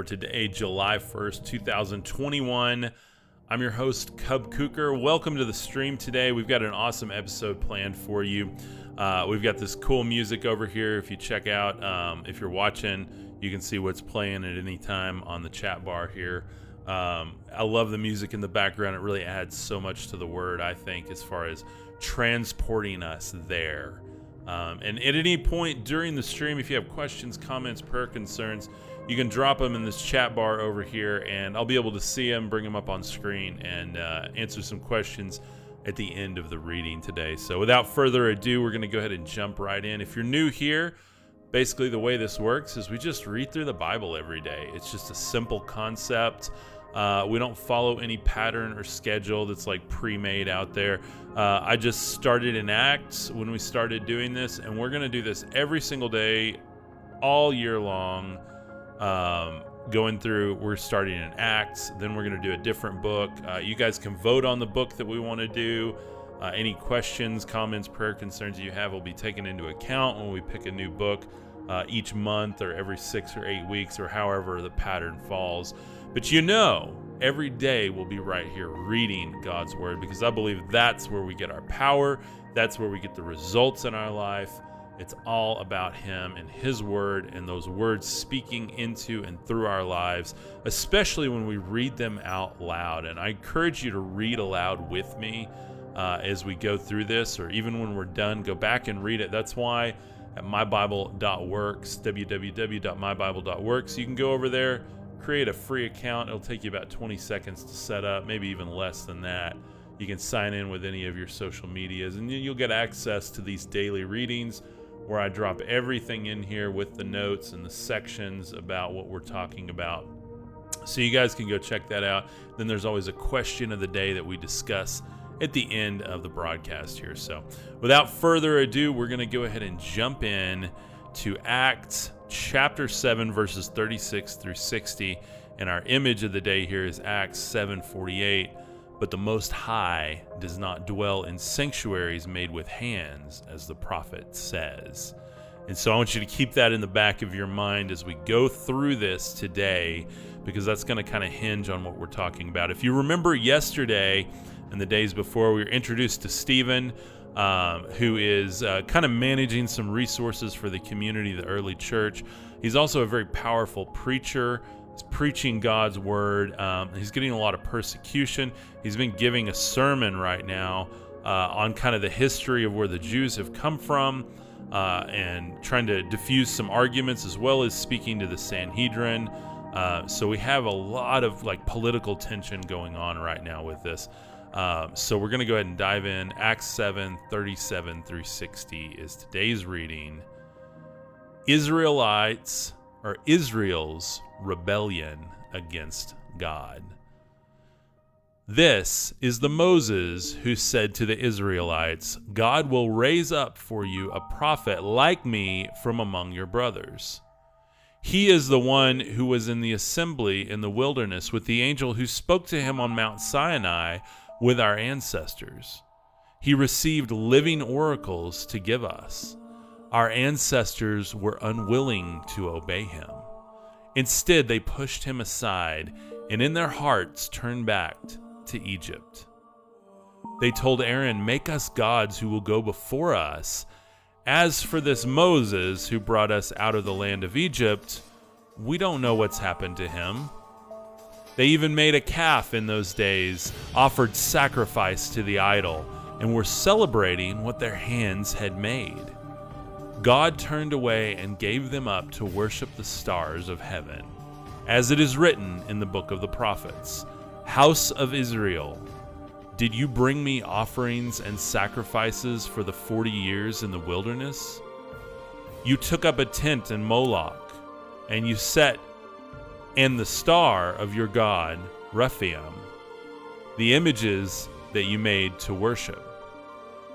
for today, July 1st, 2021. I'm your host, Cub Kuker. Welcome to the stream today. We've got an awesome episode planned for you. Uh, we've got this cool music over here. If you check out, um, if you're watching, you can see what's playing at any time on the chat bar here. Um, I love the music in the background. It really adds so much to the word, I think, as far as transporting us there. Um, and at any point during the stream, if you have questions, comments, prayer concerns, you can drop them in this chat bar over here, and I'll be able to see them, bring them up on screen, and uh, answer some questions at the end of the reading today. So, without further ado, we're going to go ahead and jump right in. If you're new here, basically the way this works is we just read through the Bible every day. It's just a simple concept. Uh, we don't follow any pattern or schedule that's like pre made out there. Uh, I just started in Acts when we started doing this, and we're going to do this every single day, all year long. Um, going through, we're starting in Acts, then we're going to do a different book. Uh, you guys can vote on the book that we want to do. Uh, any questions, comments, prayer concerns you have will be taken into account when we pick a new book uh, each month or every six or eight weeks or however the pattern falls. But you know, every day we'll be right here reading God's Word because I believe that's where we get our power, that's where we get the results in our life. It's all about Him and His Word and those words speaking into and through our lives, especially when we read them out loud. And I encourage you to read aloud with me uh, as we go through this, or even when we're done, go back and read it. That's why at mybible.works, www.mybible.works, you can go over there create a free account. It'll take you about 20 seconds to set up, maybe even less than that. You can sign in with any of your social medias, and you'll get access to these daily readings where I drop everything in here with the notes and the sections about what we're talking about. So you guys can go check that out. Then there's always a question of the day that we discuss at the end of the broadcast here. So without further ado, we're going to go ahead and jump in to Acts chapter 7 verses 36 through 60 and our image of the day here is acts 7:48 but the most high does not dwell in sanctuaries made with hands as the prophet says and so I want you to keep that in the back of your mind as we go through this today because that's going to kind of hinge on what we're talking about. If you remember yesterday and the days before we were introduced to Stephen um, who is uh, kind of managing some resources for the community, the early church. He's also a very powerful preacher. He's preaching God's word. Um, he's getting a lot of persecution. He's been giving a sermon right now uh, on kind of the history of where the Jews have come from uh, and trying to diffuse some arguments as well as speaking to the Sanhedrin. Uh, so we have a lot of like political tension going on right now with this. Um, so we're going to go ahead and dive in. Acts 7 37 through 60 is today's reading. Israelites or Israel's rebellion against God. This is the Moses who said to the Israelites, God will raise up for you a prophet like me from among your brothers. He is the one who was in the assembly in the wilderness with the angel who spoke to him on Mount Sinai with our ancestors. He received living oracles to give us. Our ancestors were unwilling to obey him. Instead, they pushed him aside and in their hearts turned back to Egypt. They told Aaron, Make us gods who will go before us. As for this Moses who brought us out of the land of Egypt, we don't know what's happened to him. They even made a calf in those days, offered sacrifice to the idol, and were celebrating what their hands had made. God turned away and gave them up to worship the stars of heaven. As it is written in the book of the prophets House of Israel, did you bring me offerings and sacrifices for the forty years in the wilderness? You took up a tent in Moloch, and you set and the star of your god, Rephaim, the images that you made to worship.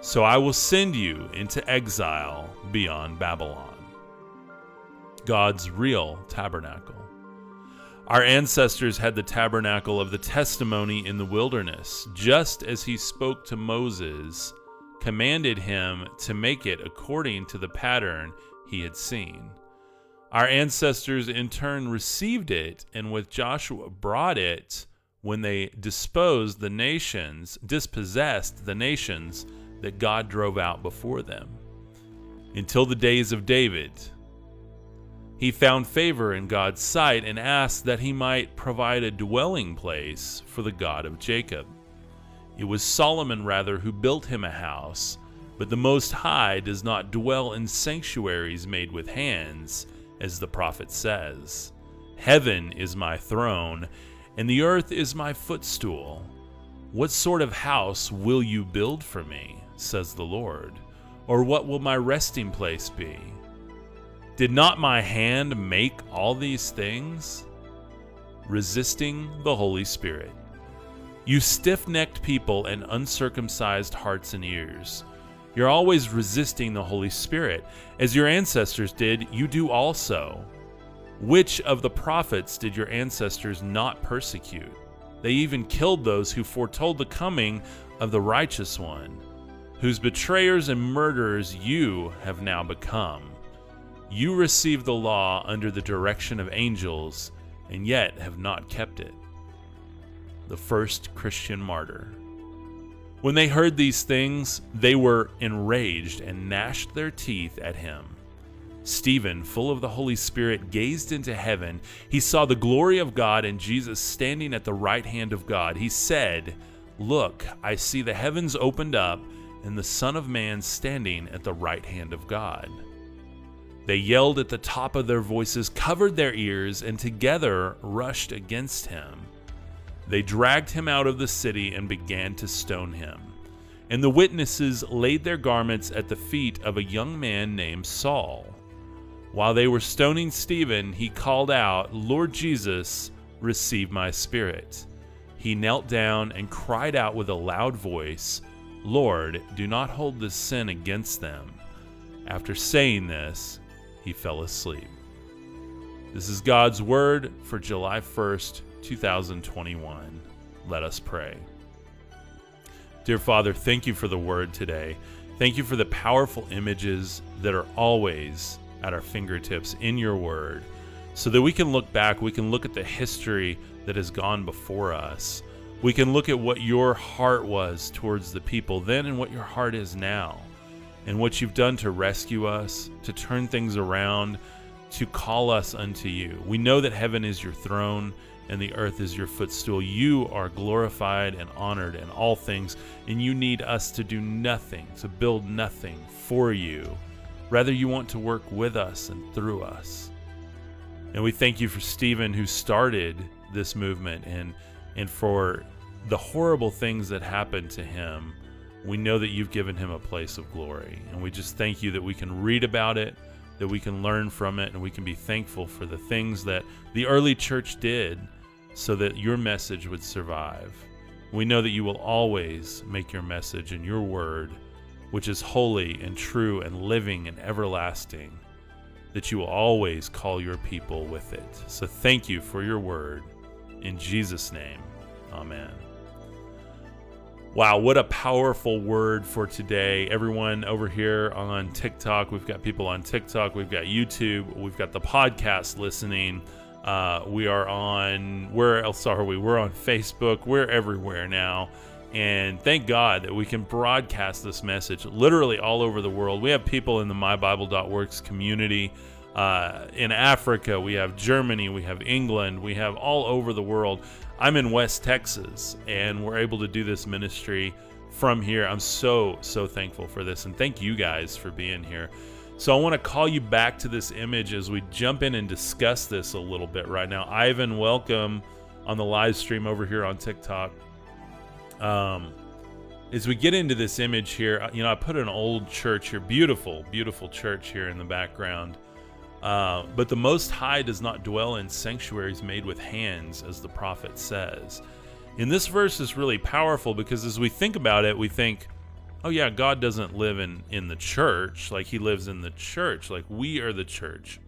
So I will send you into exile beyond Babylon. God's real tabernacle. Our ancestors had the tabernacle of the testimony in the wilderness, just as he spoke to Moses, commanded him to make it according to the pattern he had seen. Our ancestors in turn received it and with Joshua brought it when they disposed the nations, dispossessed the nations that God drove out before them. Until the days of David, he found favor in God's sight and asked that he might provide a dwelling place for the God of Jacob. It was Solomon, rather, who built him a house, but the Most High does not dwell in sanctuaries made with hands, as the prophet says. Heaven is my throne, and the earth is my footstool. What sort of house will you build for me, says the Lord? Or what will my resting place be? Did not my hand make all these things? Resisting the Holy Spirit. You stiff necked people and uncircumcised hearts and ears. You're always resisting the Holy Spirit. As your ancestors did, you do also. Which of the prophets did your ancestors not persecute? They even killed those who foretold the coming of the righteous one, whose betrayers and murderers you have now become. You received the law under the direction of angels, and yet have not kept it. The first Christian martyr. When they heard these things, they were enraged and gnashed their teeth at him. Stephen, full of the Holy Spirit, gazed into heaven. He saw the glory of God and Jesus standing at the right hand of God. He said, Look, I see the heavens opened up and the Son of Man standing at the right hand of God. They yelled at the top of their voices, covered their ears, and together rushed against him. They dragged him out of the city and began to stone him. And the witnesses laid their garments at the feet of a young man named Saul. While they were stoning Stephen, he called out, Lord Jesus, receive my spirit. He knelt down and cried out with a loud voice, Lord, do not hold this sin against them. After saying this, he fell asleep. This is God's word for July 1st, 2021. Let us pray. Dear Father, thank you for the word today. Thank you for the powerful images that are always at our fingertips in your word so that we can look back, we can look at the history that has gone before us. We can look at what your heart was towards the people then and what your heart is now and what you've done to rescue us, to turn things around, to call us unto you. We know that heaven is your throne and the earth is your footstool. You are glorified and honored in all things, and you need us to do nothing, to build nothing for you. Rather, you want to work with us and through us. And we thank you for Stephen, who started this movement, and, and for the horrible things that happened to him we know that you've given him a place of glory. And we just thank you that we can read about it, that we can learn from it, and we can be thankful for the things that the early church did so that your message would survive. We know that you will always make your message and your word, which is holy and true and living and everlasting, that you will always call your people with it. So thank you for your word. In Jesus' name, amen. Wow, what a powerful word for today. Everyone over here on TikTok, we've got people on TikTok, we've got YouTube, we've got the podcast listening. Uh, we are on, where else are we? We're on Facebook, we're everywhere now. And thank God that we can broadcast this message literally all over the world. We have people in the mybible.works community. Uh, in Africa, we have Germany, we have England, we have all over the world. I'm in West Texas, and we're able to do this ministry from here. I'm so, so thankful for this, and thank you guys for being here. So, I want to call you back to this image as we jump in and discuss this a little bit right now. Ivan, welcome on the live stream over here on TikTok. Um, as we get into this image here, you know, I put an old church here, beautiful, beautiful church here in the background. Uh, but the Most High does not dwell in sanctuaries made with hands, as the prophet says. In this verse is really powerful because as we think about it, we think, oh yeah, God doesn't live in, in the church. Like he lives in the church, like we are the church.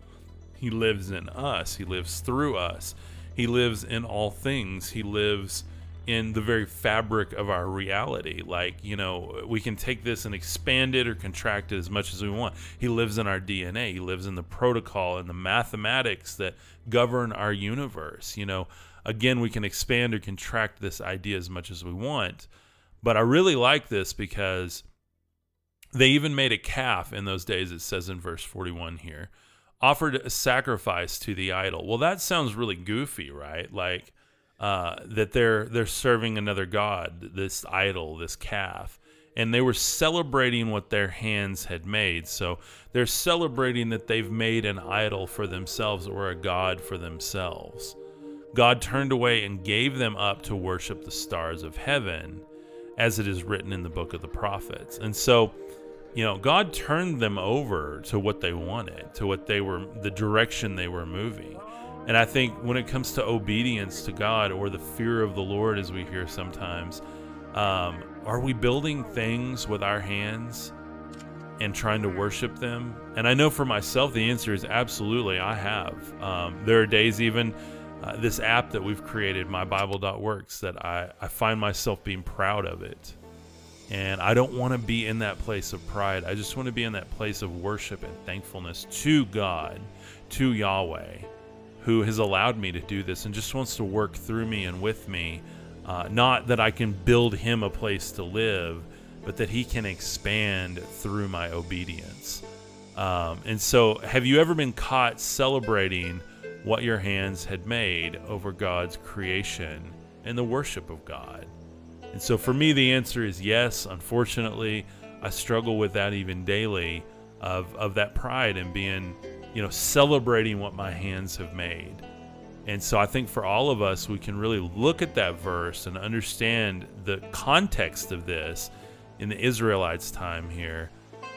He lives in us, he lives through us, he lives in all things, he lives in the very fabric of our reality. Like, you know, we can take this and expand it or contract it as much as we want. He lives in our DNA, He lives in the protocol and the mathematics that govern our universe. You know, again, we can expand or contract this idea as much as we want. But I really like this because they even made a calf in those days, it says in verse 41 here, offered a sacrifice to the idol. Well, that sounds really goofy, right? Like, uh, that they're they're serving another god, this idol, this calf, and they were celebrating what their hands had made. So they're celebrating that they've made an idol for themselves or a god for themselves. God turned away and gave them up to worship the stars of heaven, as it is written in the book of the prophets. And so, you know, God turned them over to what they wanted, to what they were, the direction they were moving. And I think when it comes to obedience to God or the fear of the Lord, as we hear sometimes, um, are we building things with our hands and trying to worship them? And I know for myself, the answer is absolutely, I have. Um, there are days, even uh, this app that we've created, mybible.works, that I, I find myself being proud of it. And I don't want to be in that place of pride. I just want to be in that place of worship and thankfulness to God, to Yahweh who has allowed me to do this and just wants to work through me and with me. Uh, not that I can build him a place to live, but that he can expand through my obedience. Um, and so, have you ever been caught celebrating what your hands had made over God's creation and the worship of God? And so, for me, the answer is yes. Unfortunately, I struggle with that even daily of, of that pride and being you know, celebrating what my hands have made. And so I think for all of us, we can really look at that verse and understand the context of this in the Israelites' time here,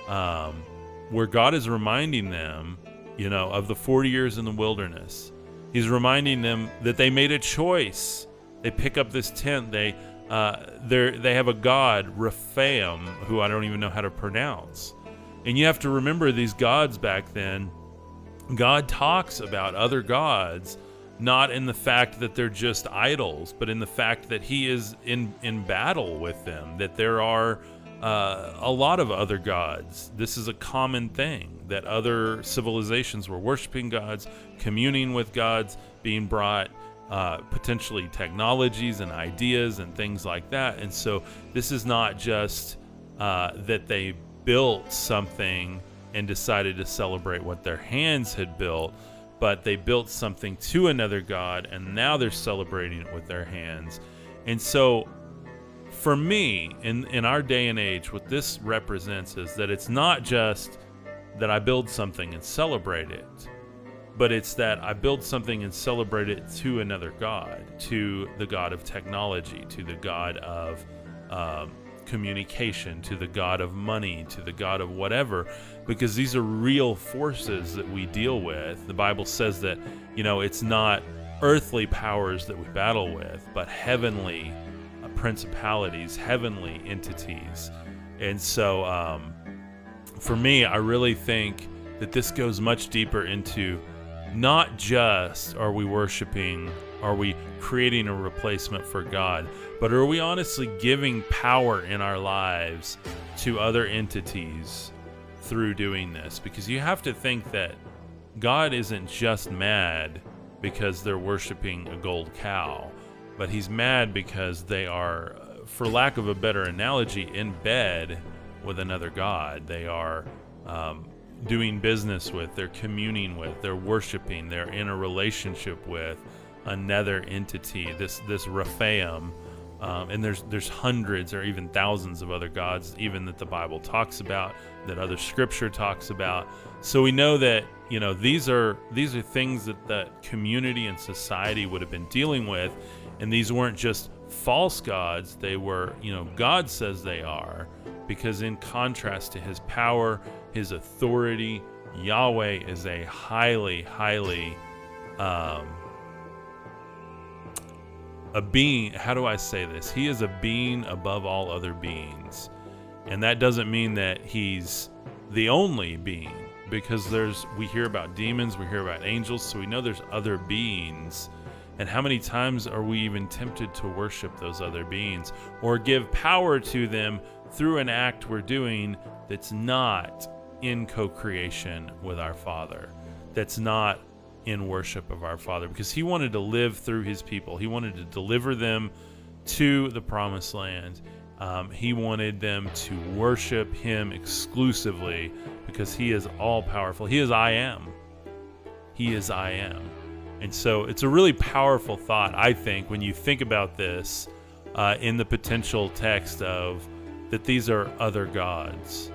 um, where God is reminding them, you know, of the 40 years in the wilderness. He's reminding them that they made a choice. They pick up this tent. They uh, they have a god, Rephaim, who I don't even know how to pronounce. And you have to remember these gods back then God talks about other gods not in the fact that they're just idols, but in the fact that he is in in battle with them. That there are uh, a lot of other gods. This is a common thing that other civilizations were worshiping gods, communing with gods, being brought uh, potentially technologies and ideas and things like that. And so this is not just uh, that they built something and decided to celebrate what their hands had built, but they built something to another god and now they're celebrating it with their hands. And so for me, in, in our day and age, what this represents is that it's not just that I build something and celebrate it, but it's that I build something and celebrate it to another God, to the God of technology, to the God of um, communication, to the God of money, to the God of whatever, because these are real forces that we deal with. The Bible says that, you know, it's not earthly powers that we battle with, but heavenly principalities, heavenly entities. And so, um, for me, I really think that this goes much deeper into not just are we worshiping, are we creating a replacement for God, but are we honestly giving power in our lives to other entities through doing this? Because you have to think that God isn't just mad because they're worshiping a gold cow, but he's mad because they are, for lack of a better analogy, in bed with another God. They are um, doing business with, they're communing with, they're worshiping, they're in a relationship with another entity, this this Rephaim um, and there's there's hundreds or even thousands of other gods, even that the Bible talks about, that other Scripture talks about. So we know that you know these are these are things that that community and society would have been dealing with, and these weren't just false gods. They were you know God says they are, because in contrast to His power, His authority, Yahweh is a highly highly um, a being, how do I say this? He is a being above all other beings. And that doesn't mean that he's the only being because there's we hear about demons, we hear about angels, so we know there's other beings. And how many times are we even tempted to worship those other beings or give power to them through an act we're doing that's not in co creation with our Father, that's not in worship of our Father? Because He wanted to live through His people, He wanted to deliver them to the promised land. Um, he wanted them to worship him exclusively because he is all powerful. He is I am. He is I am. And so it's a really powerful thought, I think, when you think about this uh, in the potential text of that these are other gods,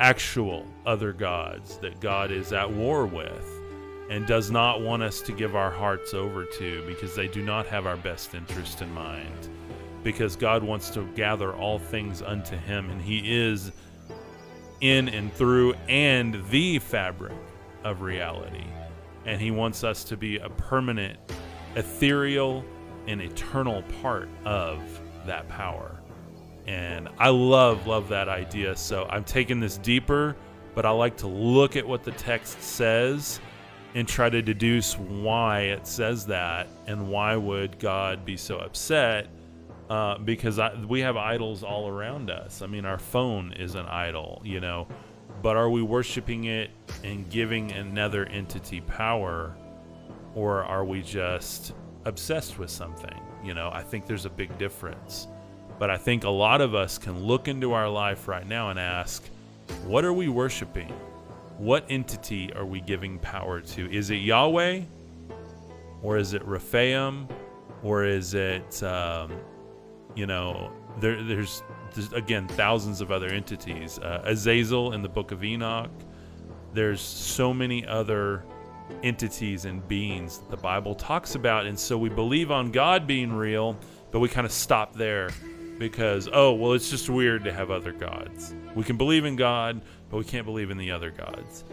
actual other gods that God is at war with and does not want us to give our hearts over to because they do not have our best interest in mind because God wants to gather all things unto him, and he is in and through and the fabric of reality. And he wants us to be a permanent, ethereal, and eternal part of that power. And I love, love that idea. So I'm taking this deeper, but I like to look at what the text says and try to deduce why it says that and why would God be so upset uh, because I, we have idols all around us. I mean, our phone is an idol, you know, but are we worshiping it and giving another entity power, or are we just obsessed with something? You know, I think there's a big difference. But I think a lot of us can look into our life right now and ask, what are we worshiping? What entity are we giving power to? Is it Yahweh? Or is it Rephaim? Or is it um, you know, there, there's, there's, again thousands of other entities. Uh, Azazel in the Book of Enoch. There's so many other entities and beings the Bible talks about, and so we believe on God being real, but we kind of stop there because oh well, it's just weird to have other gods. We can believe in God, but we can't believe in the other gods.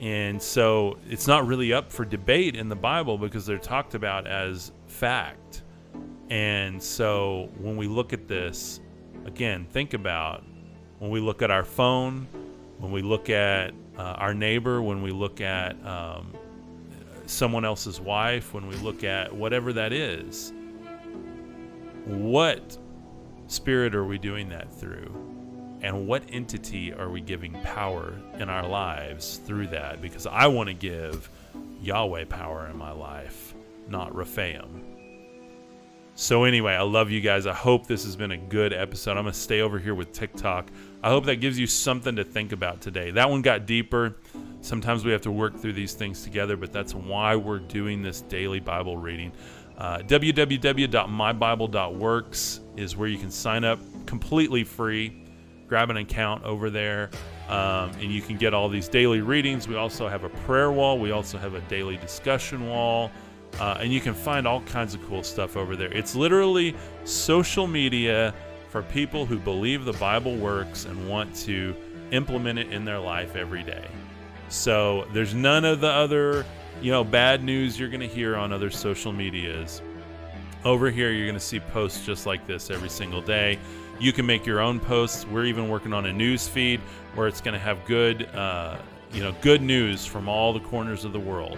And so it's not really up for debate in the Bible because they're talked about as fact. And so when we look at this, again, think about when we look at our phone, when we look at uh, our neighbor, when we look at um, someone else's wife, when we look at whatever that is, what spirit are we doing that through? And what entity are we giving power in our lives through that? Because I want to give Yahweh power in my life, not Rephaim. So anyway, I love you guys. I hope this has been a good episode. I'm gonna stay over here with TikTok. I hope that gives you something to think about today. That one got deeper. Sometimes we have to work through these things together, but that's why we're doing this daily Bible reading. Uh, www.mybible.works is where you can sign up completely free. Grab an account over there, um, and you can get all these daily readings. We also have a prayer wall. We also have a daily discussion wall. Uh, and you can find all kinds of cool stuff over there. It's literally social media for people who believe the Bible works and want to implement it in their life every day. So there's none of the other, you know, bad news you're going to hear on other social medias. Over here, you're going to see posts just like this every single day. You can make your own posts. We're even working on a news feed where it's going to have good, uh, you know, good news from all the corners of the world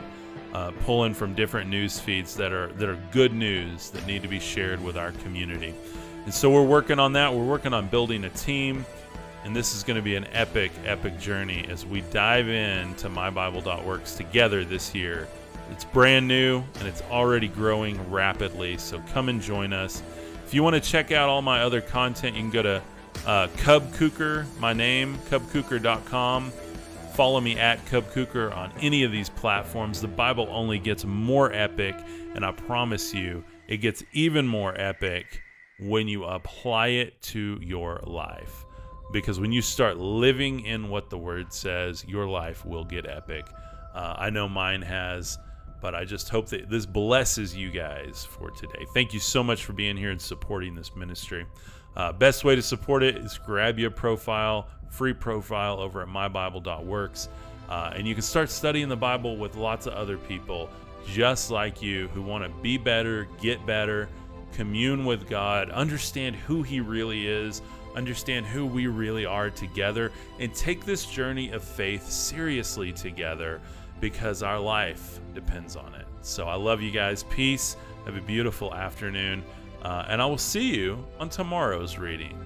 uh, pulling from different news feeds that are that are good news that need to be shared with our community. And so we're working on that. We're working on building a team, and this is going to be an epic, epic journey as we dive into mybible.works together this year. It's brand new and it's already growing rapidly. So come and join us. If you want to check out all my other content, you can go to uh, Cub Kuker, my name, cubkuker.com Follow me at Cub Kuker on any of these platforms. The Bible only gets more epic, and I promise you, it gets even more epic when you apply it to your life. Because when you start living in what the Word says, your life will get epic. Uh, I know mine has, but I just hope that this blesses you guys for today. Thank you so much for being here and supporting this ministry. Uh, best way to support it is grab your profile, free profile over at mybible.works. Uh, and you can start studying the Bible with lots of other people just like you who want to be better, get better, commune with God, understand who He really is, understand who we really are together, and take this journey of faith seriously together because our life depends on it. So I love you guys. Peace. Have a beautiful afternoon. Uh, and I will see you on tomorrow's reading.